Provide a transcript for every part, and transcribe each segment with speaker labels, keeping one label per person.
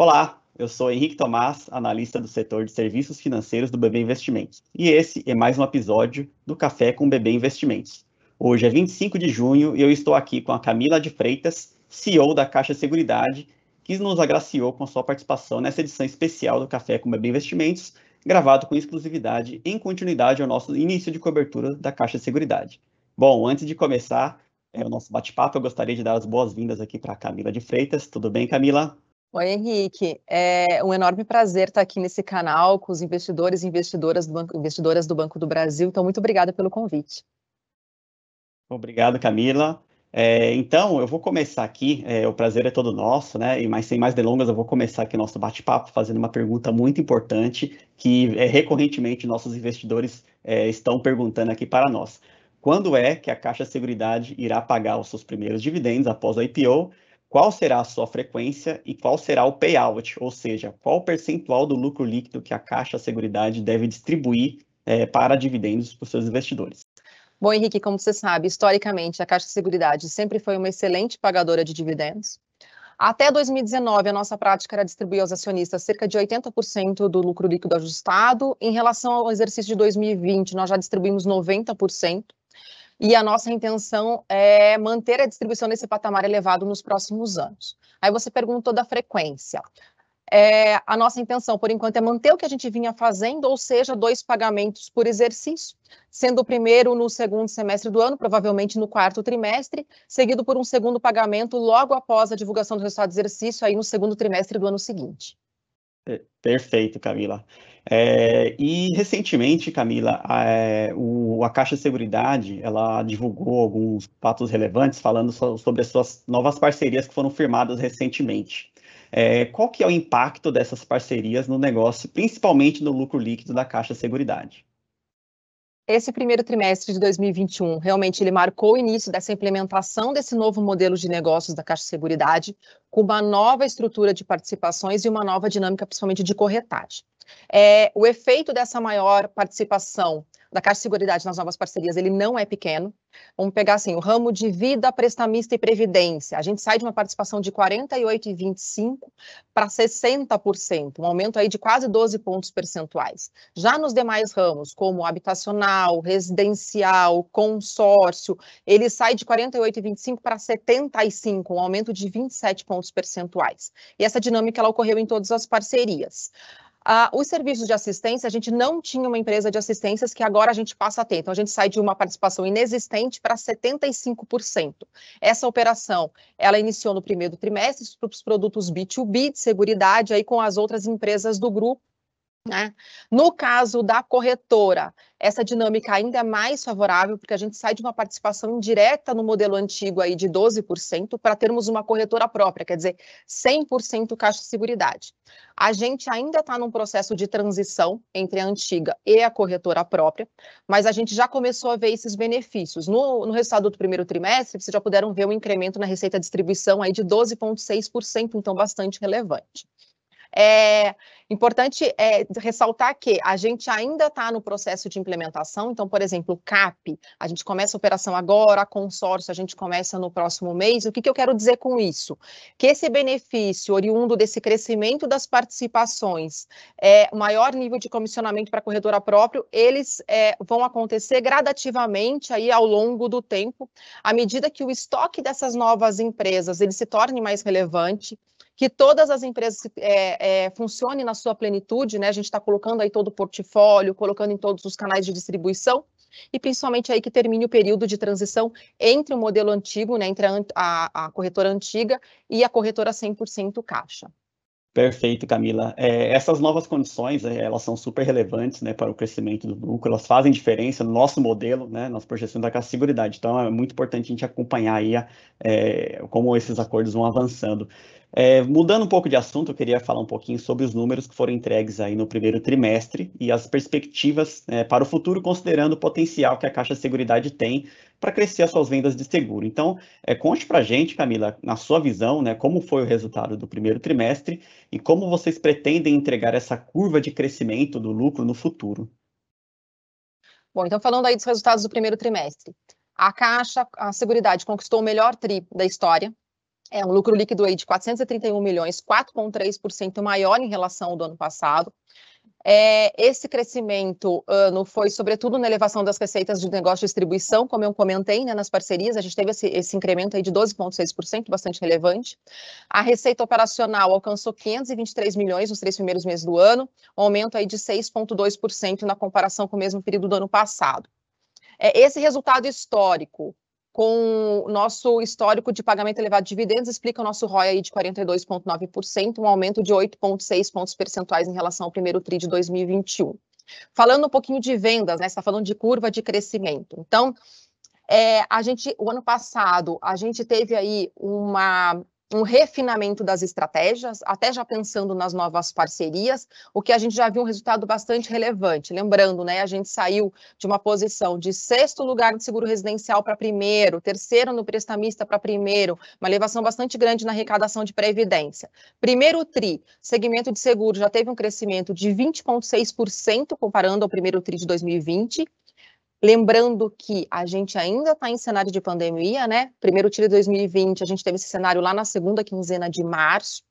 Speaker 1: Olá, eu sou Henrique Tomás, analista do setor de serviços financeiros do BB Investimentos. E esse é mais um episódio do Café com BB Investimentos. Hoje é 25 de junho e eu estou aqui com a Camila de Freitas, CEO da Caixa Seguridade, que nos agraciou com sua participação nessa edição especial do Café com BB Investimentos, gravado com exclusividade em continuidade ao nosso início de cobertura da Caixa Seguridade. Bom, antes de começar é, o nosso bate-papo, eu gostaria de dar as boas-vindas aqui para a Camila de Freitas. Tudo bem, Camila?
Speaker 2: Oi, Henrique. É um enorme prazer estar aqui nesse canal com os investidores e investidoras do Banco, investidoras do Banco do Brasil. Então, muito obrigada pelo convite.
Speaker 1: Obrigado, Camila. É, então, eu vou começar aqui, é, o prazer é todo nosso, né? E mais sem mais delongas, eu vou começar aqui nosso bate-papo fazendo uma pergunta muito importante que é, recorrentemente nossos investidores é, estão perguntando aqui para nós. Quando é que a Caixa Seguridade irá pagar os seus primeiros dividendos após o IPO qual será a sua frequência e qual será o payout, ou seja, qual percentual do lucro líquido que a Caixa Seguridade deve distribuir é, para dividendos para os seus investidores.
Speaker 2: Bom, Henrique, como você sabe, historicamente a Caixa Seguridade sempre foi uma excelente pagadora de dividendos. Até 2019, a nossa prática era distribuir aos acionistas cerca de 80% do lucro líquido ajustado. Em relação ao exercício de 2020, nós já distribuímos 90% e a nossa intenção é manter a distribuição nesse patamar elevado nos próximos anos. Aí você perguntou da frequência. É, a nossa intenção, por enquanto, é manter o que a gente vinha fazendo, ou seja, dois pagamentos por exercício, sendo o primeiro no segundo semestre do ano, provavelmente no quarto trimestre, seguido por um segundo pagamento logo após a divulgação do resultado do exercício, aí no segundo trimestre do ano seguinte.
Speaker 1: Perfeito, Camila. É, e recentemente, Camila, a, é, o, a Caixa de Seguridade ela divulgou alguns fatos relevantes falando so, sobre as suas novas parcerias que foram firmadas recentemente. É, qual que é o impacto dessas parcerias no negócio, principalmente no lucro líquido da Caixa de Seguridade?
Speaker 2: Esse primeiro trimestre de 2021 realmente ele marcou o início dessa implementação desse novo modelo de negócios da Caixa de Seguridade, com uma nova estrutura de participações e uma nova dinâmica, principalmente de corretagem. É, o efeito dessa maior participação da Caixa de Seguridade nas novas parcerias, ele não é pequeno. Vamos pegar assim, o ramo de vida, prestamista e previdência. A gente sai de uma participação de 48,25 para 60%, um aumento aí de quase 12 pontos percentuais. Já nos demais ramos, como habitacional, residencial, consórcio, ele sai de 48,25 para 75, um aumento de 27 pontos percentuais. E essa dinâmica ela ocorreu em todas as parcerias. Ah, os serviços de assistência, a gente não tinha uma empresa de assistências que agora a gente passa a ter. Então, a gente sai de uma participação inexistente para 75%. Essa operação, ela iniciou no primeiro trimestre para os produtos B2B de seguridade, aí com as outras empresas do grupo, né? No caso da corretora, essa dinâmica ainda é mais favorável, porque a gente sai de uma participação indireta no modelo antigo aí de 12% para termos uma corretora própria, quer dizer, 100% caixa de seguridade. A gente ainda está num processo de transição entre a antiga e a corretora própria, mas a gente já começou a ver esses benefícios. No, no resultado do primeiro trimestre, vocês já puderam ver um incremento na receita de distribuição aí de 12,6%, então bastante relevante. É importante é, ressaltar que a gente ainda está no processo de implementação, então, por exemplo, o CAP, a gente começa a operação agora, a consórcio, a gente começa no próximo mês. O que, que eu quero dizer com isso? Que esse benefício oriundo desse crescimento das participações, é, maior nível de comissionamento para a corretora próprio, eles é, vão acontecer gradativamente aí ao longo do tempo, à medida que o estoque dessas novas empresas ele se torne mais relevante, que todas as empresas é, é, funcionem na sua plenitude, né? A gente está colocando aí todo o portfólio, colocando em todos os canais de distribuição, e principalmente aí que termine o período de transição entre o modelo antigo, né, entre a, a, a corretora antiga e a corretora 100% caixa.
Speaker 1: Perfeito, Camila. É, essas novas condições, é, elas são super relevantes né, para o crescimento do lucro, elas fazem diferença no nosso modelo, né, nas projeções da Caixa Seguridade. Então, é muito importante a gente acompanhar aí é, como esses acordos vão avançando. É, mudando um pouco de assunto, eu queria falar um pouquinho sobre os números que foram entregues aí no primeiro trimestre e as perspectivas é, para o futuro, considerando o potencial que a Caixa de Seguridade tem para crescer as suas vendas de seguro. Então, é, conte para a gente, Camila, na sua visão, né, como foi o resultado do primeiro trimestre e como vocês pretendem entregar essa curva de crescimento do lucro no futuro.
Speaker 2: Bom, então falando aí dos resultados do primeiro trimestre. A Caixa, a Seguridade conquistou o melhor TRI da história, É um lucro líquido aí de 431 milhões, 4,3% maior em relação ao do ano passado. É, esse crescimento ano foi, sobretudo, na elevação das receitas de negócio de distribuição, como eu comentei, né, nas parcerias, a gente teve esse, esse incremento aí de 12,6%, bastante relevante. A receita operacional alcançou 523 milhões nos três primeiros meses do ano, um aumento aí de 6,2% na comparação com o mesmo período do ano passado. É, esse resultado histórico com o nosso histórico de pagamento elevado de dividendos, explica o nosso ROI aí de 42,9%, um aumento de 8,6 pontos percentuais em relação ao primeiro TRI de 2021. Falando um pouquinho de vendas, né? Você está falando de curva de crescimento. Então, é, a gente, o ano passado, a gente teve aí uma um refinamento das estratégias, até já pensando nas novas parcerias, o que a gente já viu um resultado bastante relevante. Lembrando, né, a gente saiu de uma posição de sexto lugar de seguro residencial para primeiro, terceiro no prestamista para primeiro, uma elevação bastante grande na arrecadação de previdência. Primeiro TRI, segmento de seguro já teve um crescimento de 20,6% comparando ao primeiro TRI de 2020, Lembrando que a gente ainda está em cenário de pandemia, né? Primeiro tiro de 2020, a gente teve esse cenário lá na segunda quinzena de março.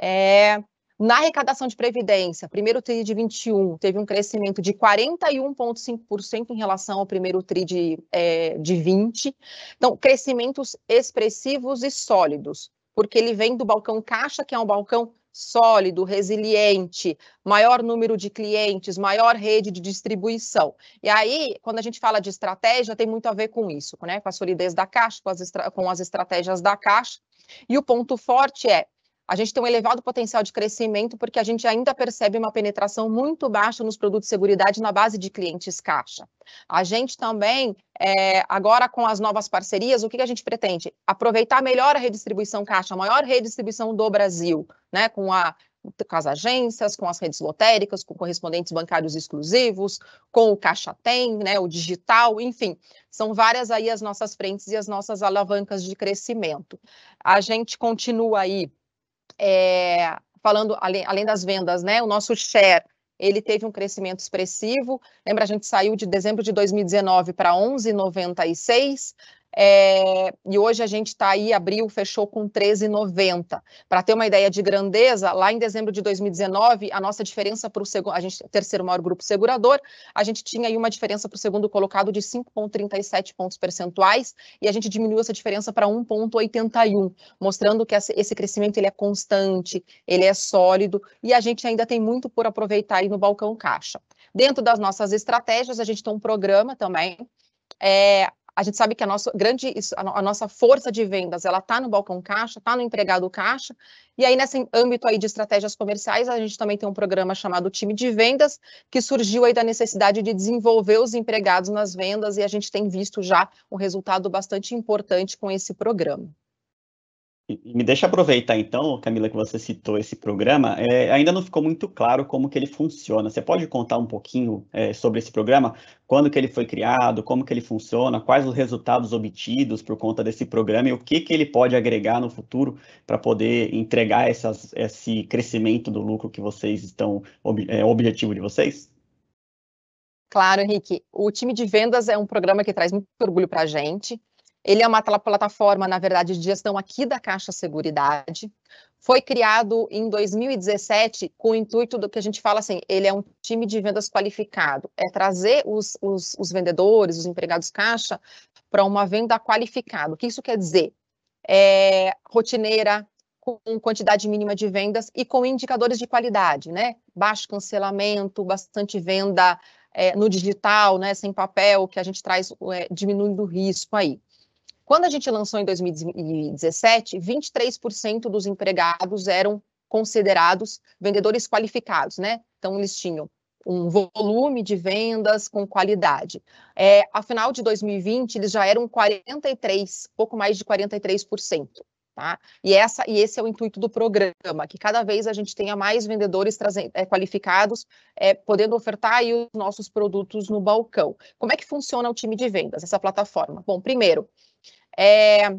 Speaker 2: É, na arrecadação de previdência, primeiro TRI de 21 teve um crescimento de 41,5% em relação ao primeiro TRI de, é, de 20. Então, crescimentos expressivos e sólidos, porque ele vem do balcão caixa, que é um balcão sólido, resiliente, maior número de clientes, maior rede de distribuição. E aí, quando a gente fala de estratégia, tem muito a ver com isso, né? com a solidez da caixa, com as, com as estratégias da caixa. E o ponto forte é a gente tem um elevado potencial de crescimento porque a gente ainda percebe uma penetração muito baixa nos produtos de seguridade na base de clientes caixa. A gente também, é, agora com as novas parcerias, o que, que a gente pretende? Aproveitar melhor a redistribuição caixa, a maior redistribuição do Brasil, né, com a com as agências, com as redes lotéricas, com correspondentes bancários exclusivos, com o Caixa Tem, né, o digital, enfim, são várias aí as nossas frentes e as nossas alavancas de crescimento. A gente continua aí é, falando além, além das vendas, né? O nosso share ele teve um crescimento expressivo. Lembra, a gente saiu de dezembro de 2019 para 11,96. É, e hoje a gente está aí, abril, fechou com 13,90. Para ter uma ideia de grandeza, lá em dezembro de 2019, a nossa diferença para o terceiro maior grupo segurador, a gente tinha aí uma diferença para o segundo colocado de 5,37 pontos percentuais, e a gente diminuiu essa diferença para 1,81, mostrando que esse crescimento ele é constante, ele é sólido, e a gente ainda tem muito por aproveitar aí no balcão caixa. Dentro das nossas estratégias, a gente tem um programa também, é, a gente sabe que a nossa grande, a nossa força de vendas, ela está no balcão caixa, está no empregado caixa, e aí nesse âmbito aí de estratégias comerciais, a gente também tem um programa chamado Time de Vendas, que surgiu aí da necessidade de desenvolver os empregados nas vendas, e a gente tem visto já um resultado bastante importante com esse programa.
Speaker 1: Me deixa aproveitar então, Camila, que você citou esse programa. É, ainda não ficou muito claro como que ele funciona. Você pode contar um pouquinho é, sobre esse programa? Quando que ele foi criado? Como que ele funciona? Quais os resultados obtidos por conta desse programa e o que que ele pode agregar no futuro para poder entregar essas, esse crescimento do lucro que vocês estão é, objetivo de vocês?
Speaker 2: Claro, Henrique. O time de vendas é um programa que traz muito orgulho para a gente. Ele é uma plataforma, na verdade, de gestão aqui da Caixa Seguridade. Foi criado em 2017 com o intuito do que a gente fala assim, ele é um time de vendas qualificado. É trazer os, os, os vendedores, os empregados caixa, para uma venda qualificada. O que isso quer dizer? É, rotineira, com quantidade mínima de vendas e com indicadores de qualidade, né? Baixo cancelamento, bastante venda é, no digital, né? Sem papel, que a gente traz é, diminuindo o risco aí. Quando a gente lançou em 2017, 23% dos empregados eram considerados vendedores qualificados, né? Então, eles tinham um volume de vendas com qualidade. É, a final de 2020, eles já eram 43, pouco mais de 43%. Tá? E, essa, e esse é o intuito do programa, que cada vez a gente tenha mais vendedores trazendo, é, qualificados, é, podendo ofertar os nossos produtos no balcão. Como é que funciona o time de vendas, essa plataforma? Bom, primeiro, é,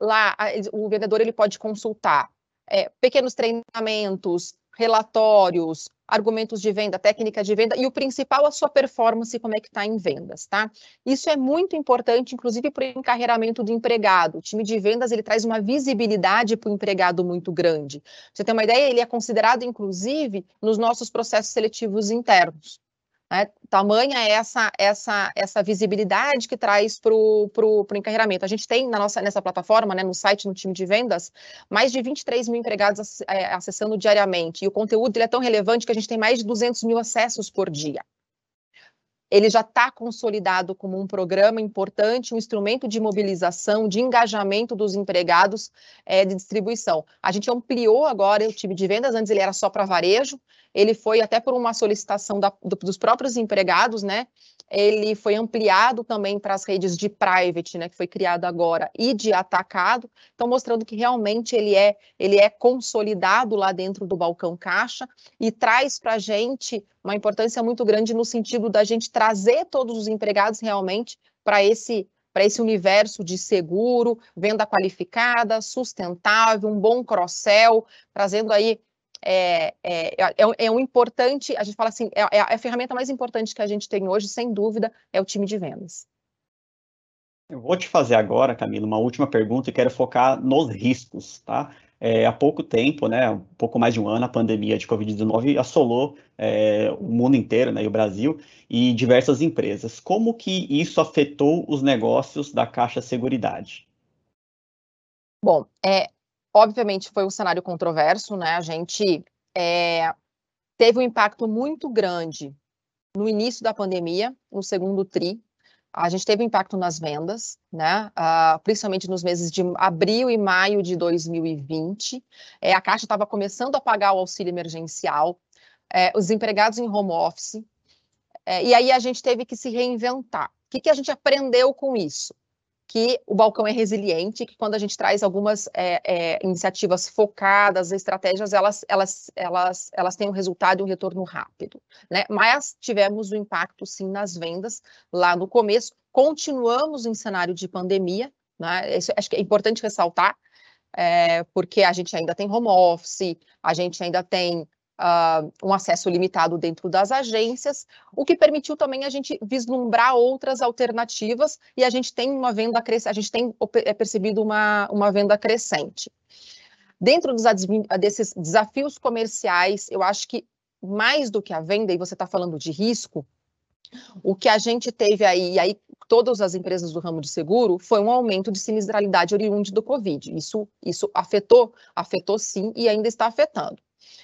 Speaker 2: lá o vendedor ele pode consultar é, pequenos treinamentos, relatórios, argumentos de venda, técnica de venda e o principal, a sua performance, como é que está em vendas, tá? Isso é muito importante, inclusive para o encarreiramento do empregado. O time de vendas ele traz uma visibilidade para o empregado muito grande. Você tem uma ideia, ele é considerado, inclusive, nos nossos processos seletivos internos. Né? Tamanha essa, essa, essa visibilidade que traz para o encarreiramento. A gente tem na nossa, nessa plataforma, né, no site, no time de vendas, mais de 23 mil empregados é, acessando diariamente. E o conteúdo ele é tão relevante que a gente tem mais de 200 mil acessos por dia ele já está consolidado como um programa importante, um instrumento de mobilização, de engajamento dos empregados é, de distribuição. A gente ampliou agora o time de vendas, antes ele era só para varejo, ele foi até por uma solicitação da, do, dos próprios empregados, né? Ele foi ampliado também para as redes de private, né, que foi criado agora, e de atacado, então mostrando que realmente ele é, ele é consolidado lá dentro do balcão caixa e traz para a gente uma importância muito grande no sentido da gente trazer todos os empregados realmente para esse para esse universo de seguro, venda qualificada, sustentável, um bom cross-sell, trazendo aí é, é, é, é, um importante, a gente fala assim, é, é, a ferramenta mais importante que a gente tem hoje, sem dúvida, é o time de vendas.
Speaker 1: Eu vou te fazer agora, Camila, uma última pergunta e quero focar nos riscos, tá? É, há pouco tempo, né, um pouco mais de um ano, a pandemia de Covid-19 assolou é, o mundo inteiro, né, e o Brasil, e diversas empresas. Como que isso afetou os negócios da Caixa Seguridade?
Speaker 2: Bom, é, obviamente foi um cenário controverso, né? A gente é, teve um impacto muito grande no início da pandemia, no segundo tri. A gente teve um impacto nas vendas, né? Uh, principalmente nos meses de abril e maio de 2020. É, a Caixa estava começando a pagar o auxílio emergencial, é, os empregados em home office, é, e aí a gente teve que se reinventar. O que, que a gente aprendeu com isso? Que o balcão é resiliente, que quando a gente traz algumas é, é, iniciativas focadas, estratégias, elas, elas, elas, elas têm um resultado e um retorno rápido. Né? Mas tivemos o um impacto, sim, nas vendas lá no começo. Continuamos em cenário de pandemia, né? Isso, acho que é importante ressaltar, é, porque a gente ainda tem home office, a gente ainda tem uh, um acesso limitado dentro das agências, o que permitiu também a gente vislumbrar outras alternativas e a gente tem uma venda crescente, a gente tem é percebido uma, uma venda crescente. Dentro dos, desses desafios comerciais, eu acho que mais do que a venda, e você está falando de risco, o que a gente teve aí, e aí todas as empresas do ramo de seguro, foi um aumento de sinistralidade oriundo do Covid. Isso, isso afetou, afetou sim e ainda está afetando.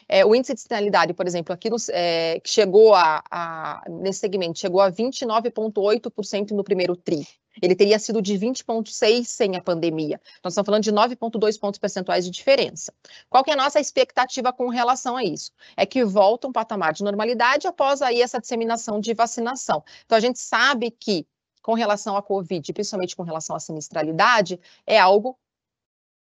Speaker 2: É, o índice de sinalidade, por exemplo, aqui no, é, chegou a, a, nesse segmento, chegou a 29,8% no primeiro TRI. Ele teria sido de 20,6% sem a pandemia. Nós estamos falando de 9,2 pontos percentuais de diferença. Qual que é a nossa expectativa com relação a isso? É que volta um patamar de normalidade após aí essa disseminação de vacinação. Então, a gente sabe que com relação à Covid, principalmente com relação à sinistralidade, é algo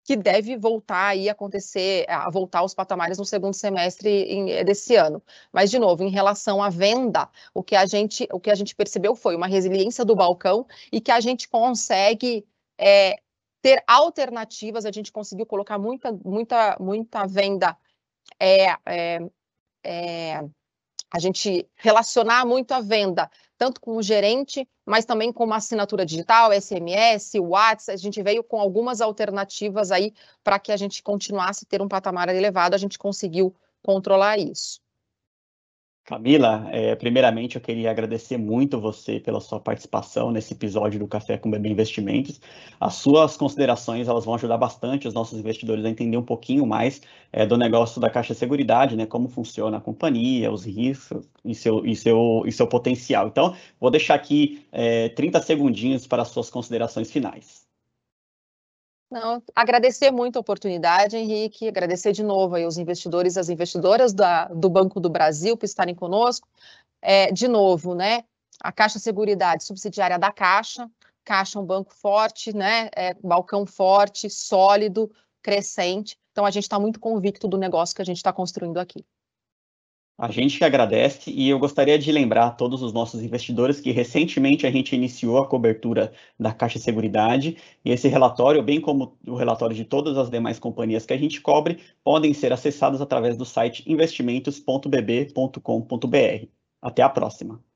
Speaker 2: que deve voltar aí a acontecer, a voltar aos patamares no segundo semestre eh, desse ano. Mas de novo, em relação à venda, o que a gente, o que a gente percebeu foi uma resiliência do balcão e que a gente consegue é, ter alternativas. A gente conseguiu colocar muita, muita, muita venda é, é, é, a gente relacionar muito a venda tanto com o gerente, mas também com uma assinatura digital, SMS, WhatsApp. A gente veio com algumas alternativas aí para que a gente continuasse a ter um patamar elevado, a gente conseguiu controlar isso.
Speaker 1: Camila, é, primeiramente eu queria agradecer muito você pela sua participação nesse episódio do Café com Bebê Investimentos. As suas considerações elas vão ajudar bastante os nossos investidores a entender um pouquinho mais é, do negócio da Caixa Seguridade, né, como funciona a companhia, os riscos e seu, e seu, e seu potencial. Então, vou deixar aqui é, 30 segundinhos para as suas considerações finais.
Speaker 2: Não, agradecer muito a oportunidade, Henrique, agradecer de novo aí os investidores e as investidoras da, do Banco do Brasil por estarem conosco. É, de novo, né, a Caixa Seguridade, subsidiária da Caixa, Caixa é um banco forte, né, é, balcão forte, sólido, crescente. Então, a gente está muito convicto do negócio que a gente está construindo aqui.
Speaker 1: A gente que agradece e eu gostaria de lembrar a todos os nossos investidores que recentemente a gente iniciou a cobertura da Caixa Seguridade e esse relatório, bem como o relatório de todas as demais companhias que a gente cobre, podem ser acessados através do site investimentos.bb.com.br. Até a próxima.